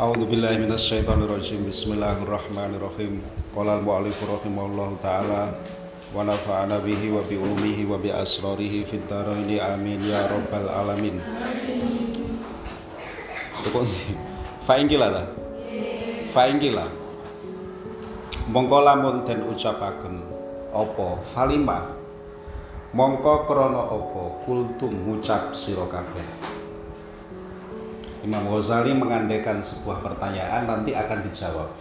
A'udzu billahi minasyaitonir rajim. Bismillahirrahmanirrahim. Qala al-mu'allif rahimahullahu taala wa nafa'ana bihi wa bi ulumihi wa bi asrarihi fid dharaini amin ya rabbal alamin. Tukun faingila ta? Faingila. Mongko lamun den ucapaken apa falima mongko krana apa kultum ngucap sira kabeh Imam Ghazali mengandaikan sebuah pertanyaan nanti akan dijawab.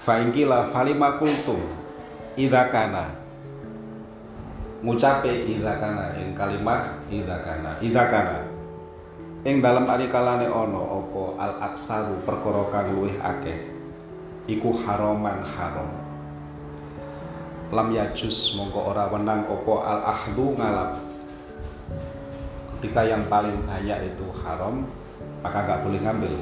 Fa'ingkila falima kultum idakana ngucape idakana ing kalimah idakana idakana ing dalam arikalane ono opo al aksaru perkara kang luwih akeh iku haroman haram. Lam yajus mongko ora wenang opo al ahdu ngalap. Ketika yang paling banyak itu haram maka nggak boleh ngambil.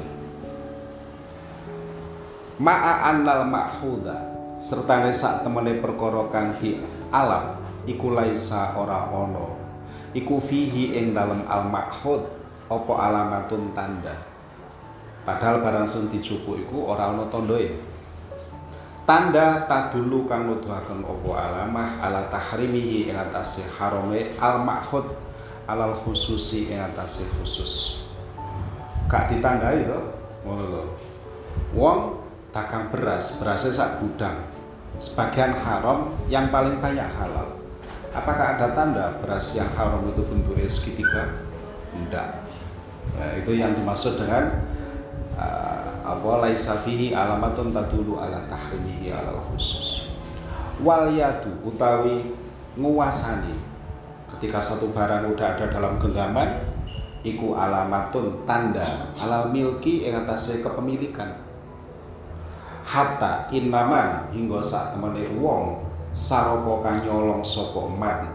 Ma'a annal ma'huda serta nesak temene perkara kang di alam iku laisa ora ono iku fihi ing dalem al ma'hud apa alamatun tanda. Padahal barang sing dicupu iku ora ono tandae tanda tadulu kang nuduhaken apa alamah ala tahrimihi ing atase harame al ma'hud alal khususi ing atase khusus gak ditandai to ngono lho. Wong dagang beras berasnya sak gudang. Sebagian haram yang paling banyak halal. Apakah ada tanda beras yang haram itu bentuknya segitiga? Tidak nah, itu yang dimaksud dengan uh, apa laisa fihi alamatun tadulu ala tahrimihi ala khusus. Wal yadu utawi nguasani. Ketika satu barang udah ada dalam genggaman iku alamatun tanda alal milki ing atase kepemilikan. Hatta inaman hingga sak temene wong saropo nyolong sapa man.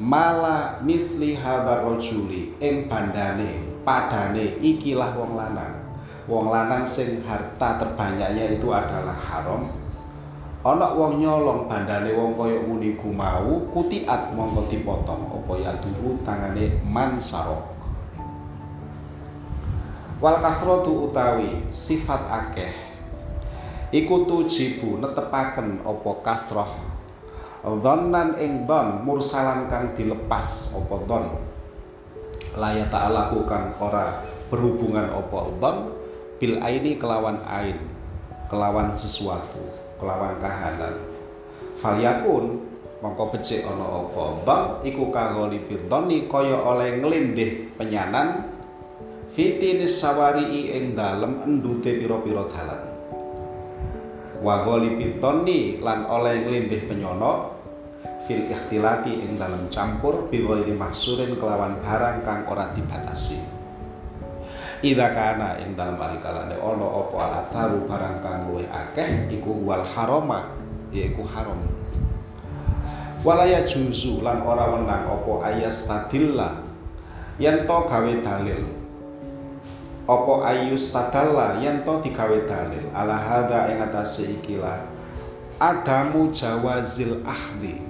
Mala misli hadar rajuli ing bandane padane ikilah wong lanang. Wong lanang sing harta terbanyaknya itu adalah haram. Ana wong nyolong bandane wong kaya ngene mau kutiat mongko dipotong apa ya tangane man sarok wal kasratu utawi sifat akeh. Iku tujibu netepaken apa kasrah dhannan ing don mursalan kang dilepas apa don laya ta'alaku kang ora berhubungan apa don bil aini kelawan ain kelawan sesuatu kelawan kahanan. Falyakun mongko becik ana apa don iku kagoli bidoni kaya oleh nglindih penyanan fitinis sawari ing dalem endute pira-pira dalan. Wa ghalibitoni lan oleh nglindih penyono fil ikhtilati ing dalem campur biwairi maksurin kelawan barang kang ora dibatasi. Ida kana ing dalem arikalane ana apa alatharu barang kang luwih akeh iku wal haroma yaiku haram. Walaya juzu lan ora wenang apa ayas tadilla yen to gawe dalil apa ayus tadalla yen to digawe dalil? Ala hadza ing atase ikilah adamu jawazil ahdi.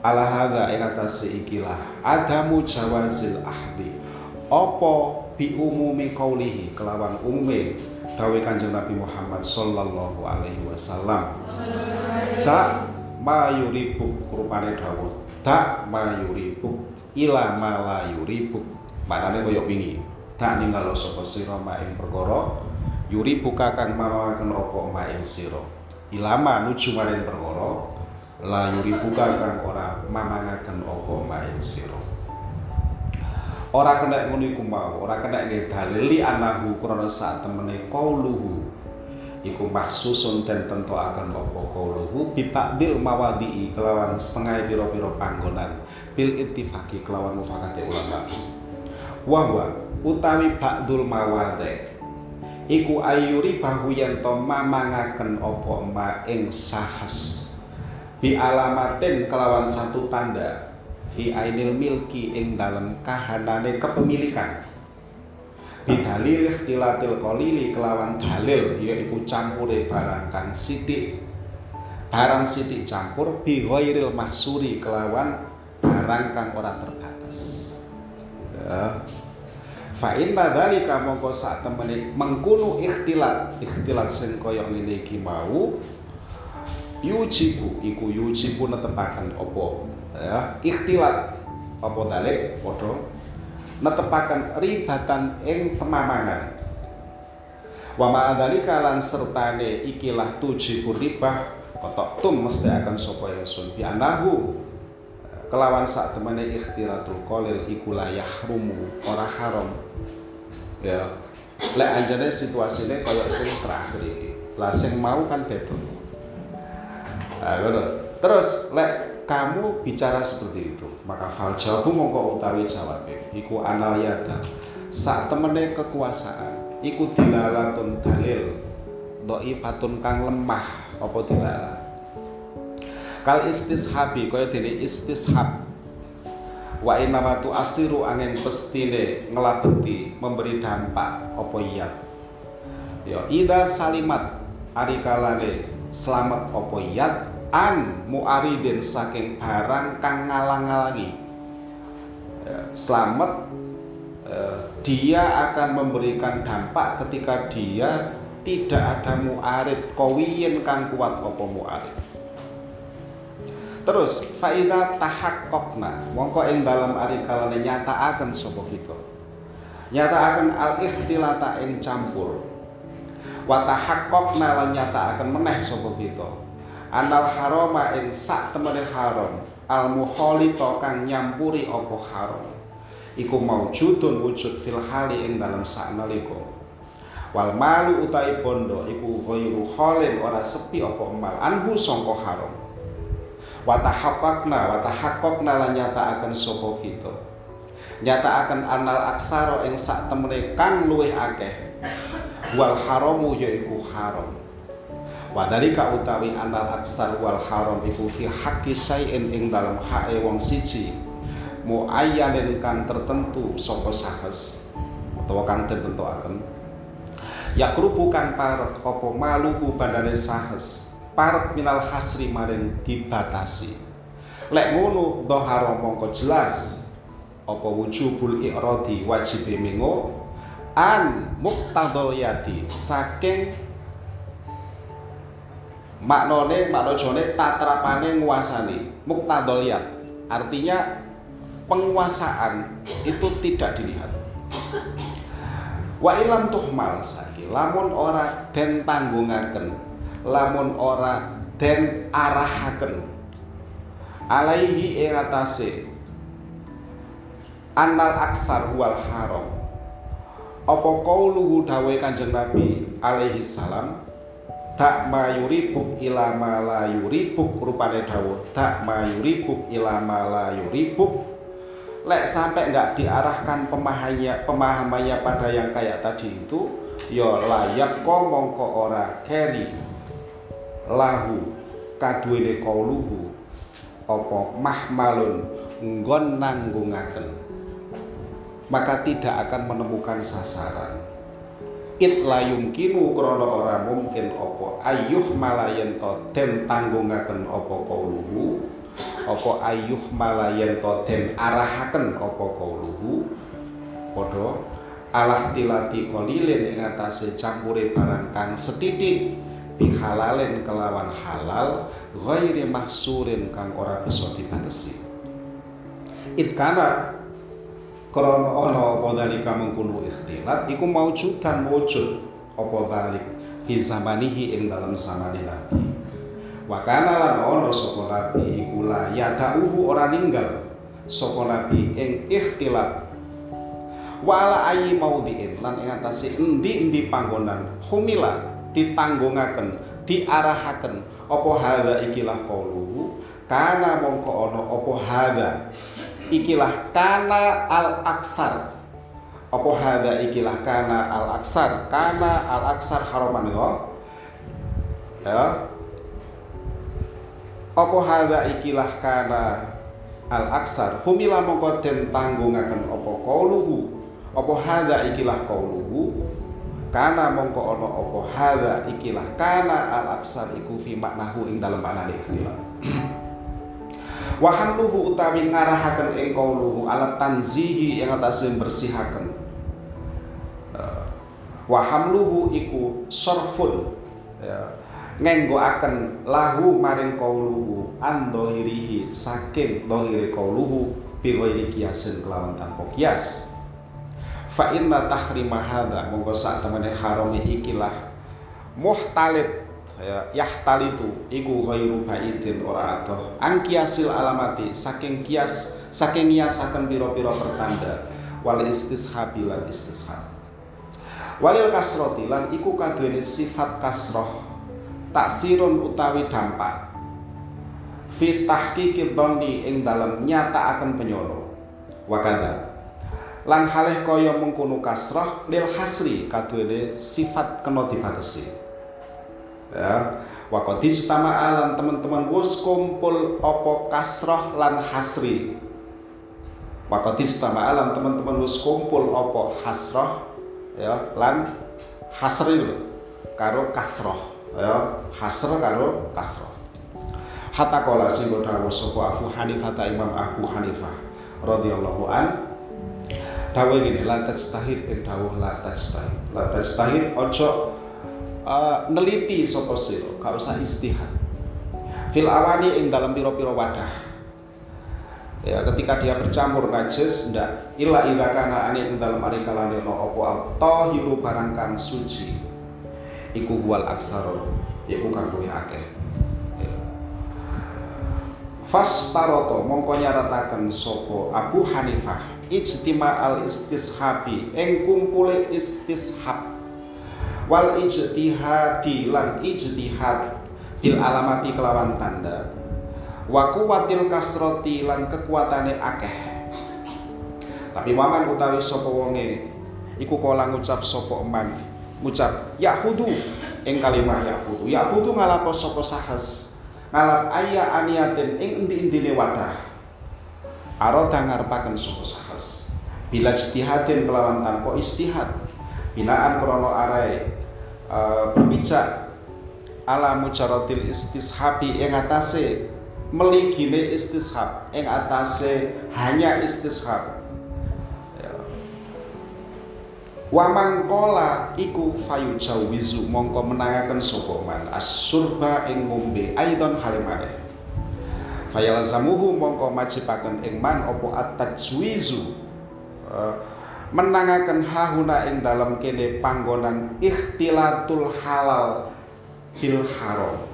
Ala hadza ing atase ikilah adamu jawazil ahdi. Apa bi umumi qaulihi? Kelawan umume dawe Kanjeng Nabi Muhammad sallallahu alaihi wasallam. Tak mayuribuk rupane dawuh. Tak mayuribuk ila ma la yuribuk. Maknane kaya wingi tak ninggalo sapa sira maing perkara yuri buka kang mamawaken apa maing sira ilama nuju maring perkara la yuri buka kang ora mamangaken apa maing sira ora kena ngono iku mau ora kena nggih dalil li anahu krana sak temene qauluhu iku mahsusun dan tentu akan apa qauluhu bi ba'dil mawadi'i kelawan setengah pira-pira panggonan. Bil ittifaqi kelawan mufakate ulama. Wahwa utawi ba'dul mawade iku ayuri bahu yen to mamangaken apa ma ing sahas. Bi alamatin kelawan satu tanda. Fi ainil milki ing dalem kahanane kepemilikan. Bidalil ikhtilatil qalili kelawan dalil yaiku campure barang kang sithik. Barang sithik campur bi ghairil mahsuri kelawan barang kang ora terbatas. Ya fa inna dzalika mongko sak temene mengkunu ikhtilat. Ikhtilat sing kaya ngene iki mau yujibu iku yujibu netepaken apa? Ya ikhtilat apa dalik? Padha. Netepaken ribatan ing pemamangan. Wa ma'adzalika lan sertane ikilah tujibu ribah kotok tum mesti akan sapa sun bi anahu kelawan sak temene ikhtiratul qalil iku la yahrumu ora haram. Ya. Lek anjane situasine kaya sing terakhir iki. Lah sing mau kan beda. Nah, terus lek kamu bicara seperti itu maka fal jawabu mongko utawi jawab iku anal yada. Sak temene kekuasaan iku dilalatun dalil. Dhaifatun kang lemah apa dilalat kal istishabi kaya dene istishab. Wa inama tu asiru angin pestine ngelabeti memberi dampak apa iya? Ya ida salimat ari kalane selamat apa iya? An muaridin saking barang kang ngalang-alangi. Ya, selamat eh, dia akan memberikan dampak ketika dia tidak ada muarid kawiyen kang kuat apa muarid Terus faida tahakkokna mongko ing dalam ari kalane nyataaken sapa kita. Nyataaken al ikhtilata ing campur. Wa tahakkokna lan nyataaken meneh sapa kita. Anal harama ing sak temene haram al muholito kang nyampuri apa haram. Iku maujudun wujud fil hali ing dalam sak nalika. Wal malu utai bondo iku ghairu halin ora sepi apa mal anhu sangka haram watahaqqaqna watahaqqaqna lan nyataaken sapa kita. Nyataaken anal aksaro ing sak temene kang luwih akeh. Wal haramu yaiku haram. Wadalika utawi anal aksar wal haram iku fi haqqi sayin ing dalam hae wong siji. Muayyanin kang tertentu sapa sahes utawa kang ditentuaken yakrubu kang parek apa maluku bandane sahes parep minal hasri maring dibatasi. Lek ngono dhahara mongko jelas apa wujubul i'radi wajib mengo an muktadal yadi saking maknane makna jone tatrapane nguasani muktadal yad artinya penguasaan itu tidak dilihat. Wa ilam tuhmal saki lamun ora den tanggungaken lamun ora den arahaken. Alaihi ing atase anal aksar wal haram. Apa kauluhu dawe kanjeng Nabi alaihi salam? Tak mayuribuk ila ma la yuribuk rupane dawuh tak mayuribuk ila ma la yuribuk lek sampai nggak diarahkan pemahamannya pemahamannya pada yang kayak tadi itu ya layak kok mongko ora keri lahu kaduwene kauluhu apa mahmalun nggon nanggungaken. Maka tidak akan menemukan sasaran. It kinu krana ora mungkin apa ayuh malayen to den tanggungaken apa kauluhu apa ayuh malayen to den arahaken apa kauluhu. Padha alah tilati kolilin ing atase campure barang kang setitik bihalalin kelawan halal ghairi maksurin kang ora bisa dibatasi. Itkana krana ana apa dalika mengkono ikhtilat iku maujudan wujud apa dalik fi zamanihi ing dalam zamane Nabi. Wa kana lan ana sapa Nabi iku la yadauhu ora ninggal sapa Nabi ing ikhtilat. Wala ayi maudhi'in lan ing atase endi-endi panggonan humila ditanggungaken diarahaken. Apa hadza ikilah qauluhu kana mongko ana apa hadza? Ikilah kana al aksar apa hadza ikilah kana al aksar kana al aksar haraman ya? Ya. Apa ikilah kana al aksar humila mongko den tanggungaken apa qauluhu? Apa hadza ikilah qauluhu kana mongko ono opo hadza ikilah. Kana al aksar iku fi maknahu ing dalam maknane ikhtilaf wa utawi ngarahaken ing qauluhu ala tanzihi ing atase bersihaken wa hamluhu iku sorfun. Ya ngenggoaken lahu maring kauluhu an dohirihi saking dohiri kauluhu bi ghairi kiasin kelawan tanpa kias fa inna tahrima hadza monggo sak temene harame ikilah. Muhtalit ya yahtalitu. Iku ghairu baidin ora adoh. Angkiasil alamati. Saking kias saking ngiasaken pira-pira pertanda. Wal istishabi lan istishab walil kasroti lan iku kaduweni sifat kasroh. Taksirun utawi dampak. Fi tahqiqi dhanni ing dalem nyatakaken penyono wakanda lan halih kaya mengkono kasroh lil hasri kaduweni sifat kena dibatesi ya istama alam teman-teman wus kumpul opo kasroh lan hasri. Wakot istama alam teman-teman wus kumpul opo hasroh ya lan hasri lho karo kasroh ya hasr karo kasroh hatta kala sing dawuh sapa Abu Hanifah ta Imam Abu Hanifah radhiyallahu an dawuh gini la tajtahid ing dawuh la tajtahid la tajtahid ojo uh, neliti sapa sira gak usah istihad. Fil awani ing dalam piro-piro wadah. Ya ketika dia bercampur najis ndak illa idza kana ani ing dalem ari kalane no apa tahiru barang kang suci. Iku wal aksar iku kang luwih akeh. Ya. Fastaroto mongko nyarataken sapa Abu Hanifah ijtima al istishabi ing kumpule istishab. Wal ijtihadi lan ijtihad bil alamati kelawan tanda. Wa kuwatil kasroti lan kekuatane akeh. Tapi waman utawi sapa wonge iku kala ngucap sapa eman ngucap yahudu ing kalimah yahudu yahudu ngalapo sapa sahas? Ngalap ayya aniyatin ing endi-endine wadah aroda ngarepaken sapa sahas. Bila ijtihadin kelawan tanpa istihad binaan krono arai uh, ala mujaradil istishabi ing atase meligine istishab ing atase hanya istishab. Ya. wa mangkola iku fayu jawizu mongko menangaken sapa man. Asurba ing ngombe aidon halimane fayalzamuhu mongko majibaken ing man apa at-tajwizu. Menangaken hahuna ing dalam kene panggonan ikhtilatul halal bil haram.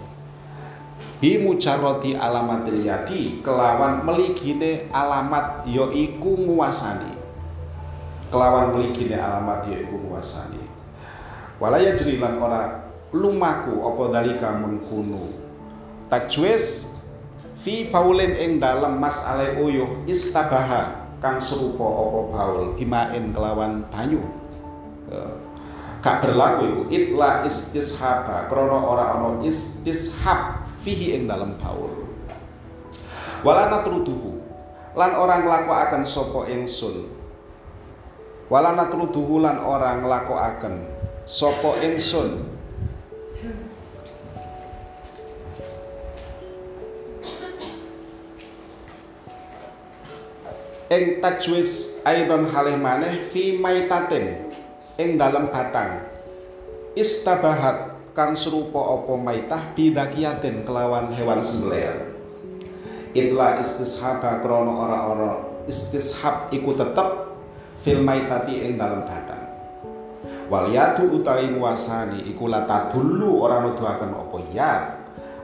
Bi mujarrodi alamatil yadi kelawan meligine alamat yaiku nguasani. Kelawan meligine alamat yaiku nguasani. Walaya jerilan ora lumaku apa dalika mengkunu tajwis fi baulin ing dalem mas'ale uyuh istabaha kang serupa apa baul bimain kelawan banyu. Gak berlaku iku. Itla istishaba krana ora ana istishab fihi ing dalam baul wala natruduhu lan orang nglakokaken sapa ingsun. Wala natruduhu lan orang nglakokaken sapa ingsun ing tajwis aidon halih maneh fi maitatin ing dalam batang. Istabahat kang serupa apa maitah bidakiyatin kelawan hewan sembelihan itla istishaba krono ora-ora istishab iku tetep fil maitati ing dalam badan wal yadu utawi nguasani iku lata dulu ora nuduhaken apa ya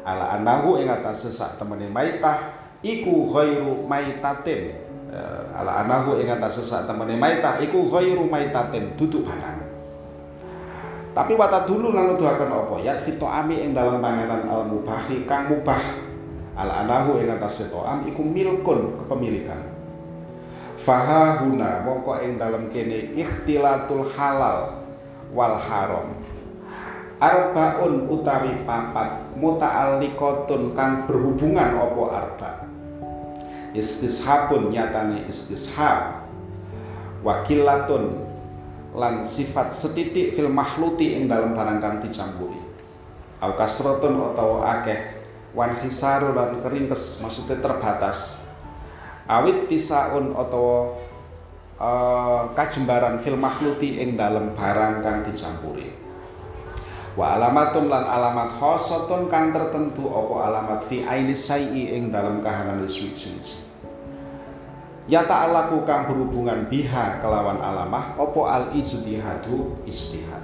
ala anahu ing atase sak temene maitah iku ghairu maitatin ala anahu ing atase sak temene maitah iku ghairu maitatin duduk badan tapi wata dulu lalu doakan apa? Ya fito ami ing dalam panganan al mubahi kang mubah. Al anahu ing atas am iku milkun kepemilikan. Fahahuna mongko ing dalam kene ikhtilatul halal wal haram. Arbaun utawi papat muta'alliqatun kang berhubungan apa arba istishabun nyatane istishab wakilatun lan sifat setitik fil mahluti ing dalam barang kang dicampuri. Au kasratun utawa akeh wan hisaru lan keringkes maksudnya terbatas. Awit tisaun utawa uh, kajembaran fil makhluti ing dalem barang kang dicampuri wa alamatun lan alamat khosotun kang tertentu apa alamat fi aini sayi ing dalem kahanan suci Ya ta'alaku kang berhubungan biha kelawan alamah opo al ijtihadu istihad.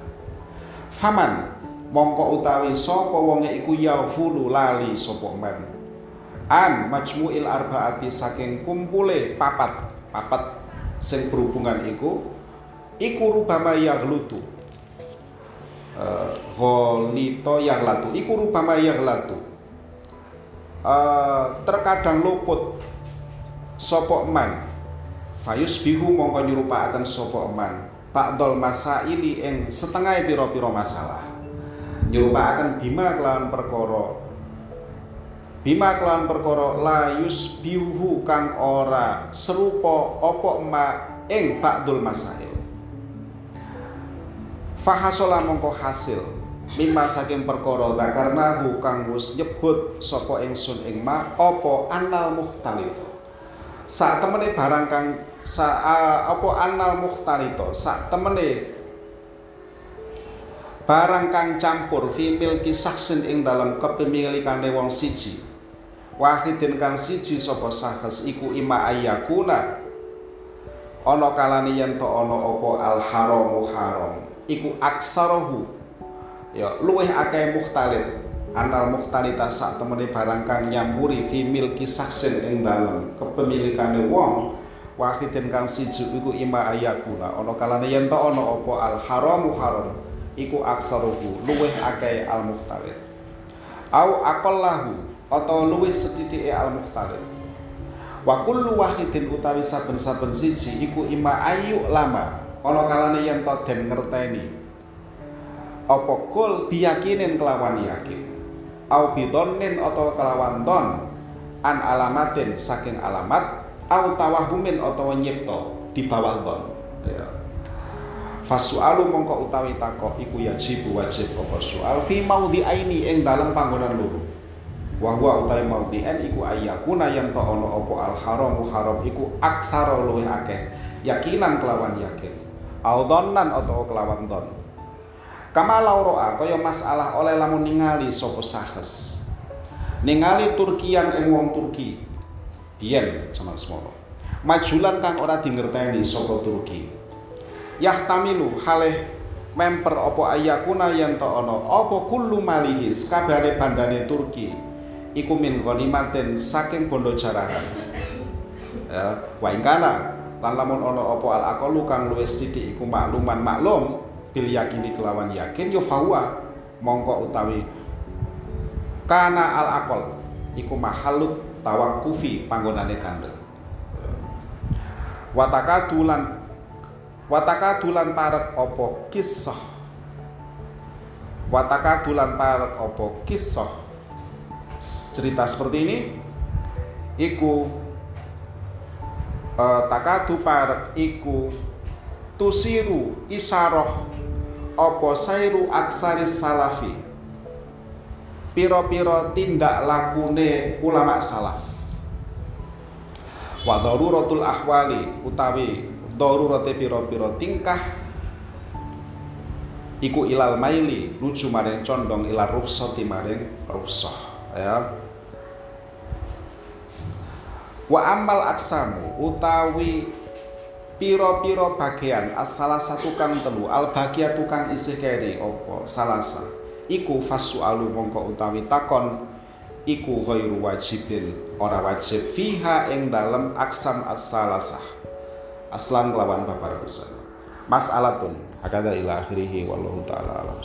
Faman mongko utawi sapa wonge iku yaufulu lali sapa men. An majmu'il arbaati saking kumpule papat papat sing berhubungan iku iku rubama yaghlutu. Uh, Gholito yaghlatu iku rubama yaghlatu. Uh, terkadang luput sapa man fayus bihu mongko nyerupakaken sapa man Ba'dol masa ini ing setengah piro-piro masalah. Nyerupakaken bima kelawan perkara. Bima kelawan perkara layus bihu kang ora serupa opo ma ing ba'dul masail fahasola mongko hasil. Mimma saking perkara karena kang wis nyebut sapa ingsun ing ma apa anal muhtalito sak temene barang kang sa apa anal muhtarito sak temene barang kang campur fi milki saksin ing dalam kepemilikane wong siji. Wahidin kang siji sapa sahes iku ima ayakuna ana kalane yen to ana apa al haramu haram iku aksarahu. Ya luweh akeh muhtalit anal mukhtalita sak temene barang kang nyampuri fi milki saksin ing dalem. Kepemilikane wong wahidin kang siji iku ima ayakuna. Ana kalane yen to ana apa? Al haramu haram. Iku aksaruhu luweh akeh al mukhtalit au aqallahu atau luweh sedhithike al mukhtalit wa kullu wahidin utawi saben-saben siji iku ima ayu lama ana kalane yen to den ngerteni apa kul diyakinin kelawan yakin au bidonin atau kelawan don an alamatin saking alamat au tawahumin atau nyipto di bawah don ya. Fasu'alu mongko utawi tako iku yajibu wajib apa soal fi maudi aini ing dalam panggonan loro. Wa huwa utawi maudi en iku ayakuna yang to ono apa al haram haram iku aksara luwih akeh yakinan kelawan yakin. Au donnan atau kelawan don. Kama lauroa kaya masalah oleh lamun ningali sapa sahes. Ningali Turkian ing wong Turki. Biyen sama semono. Majulan kang ora dingerteni saka Turki. Yahtamilu haleh memper apa ayakuna yen to ana apa kullu malihis kabare bandane Turki iku min ghanimatin saking bondo jarahan. Ya, wa ingkana lan lamun ana apa al aqalu kang luwih sithik iku makluman maklum bil yakini kelawan yakin yo fawa mongko utawi kana al akol iku mahalut tawakufi panggonane kandel wataka dulan wataka dulan parek opo kisah? Wataka dulan parek opo kisah? Cerita seperti ini iku uh, takadu parek iku tusiru isaroh opo sairu aksari salafi? Piro-piro tindak lakune ulama salaf. Wa daruratul ahwali utawi darurate piro-piro tingkah iku ilal maili nuju maring condong ilal rukhsati maring rukhsah ya wa amal aksamu utawi piro-piro bagian salah satu kang telu al bagia tukang isih keri opo salasa iku fasu alu mongko utawi takon iku ghairu wajibin ora wajib fiha ing dalem aksam as-salasah aslan lawan babar besar mas'alatun hakada ila akhirih wallahu taala alam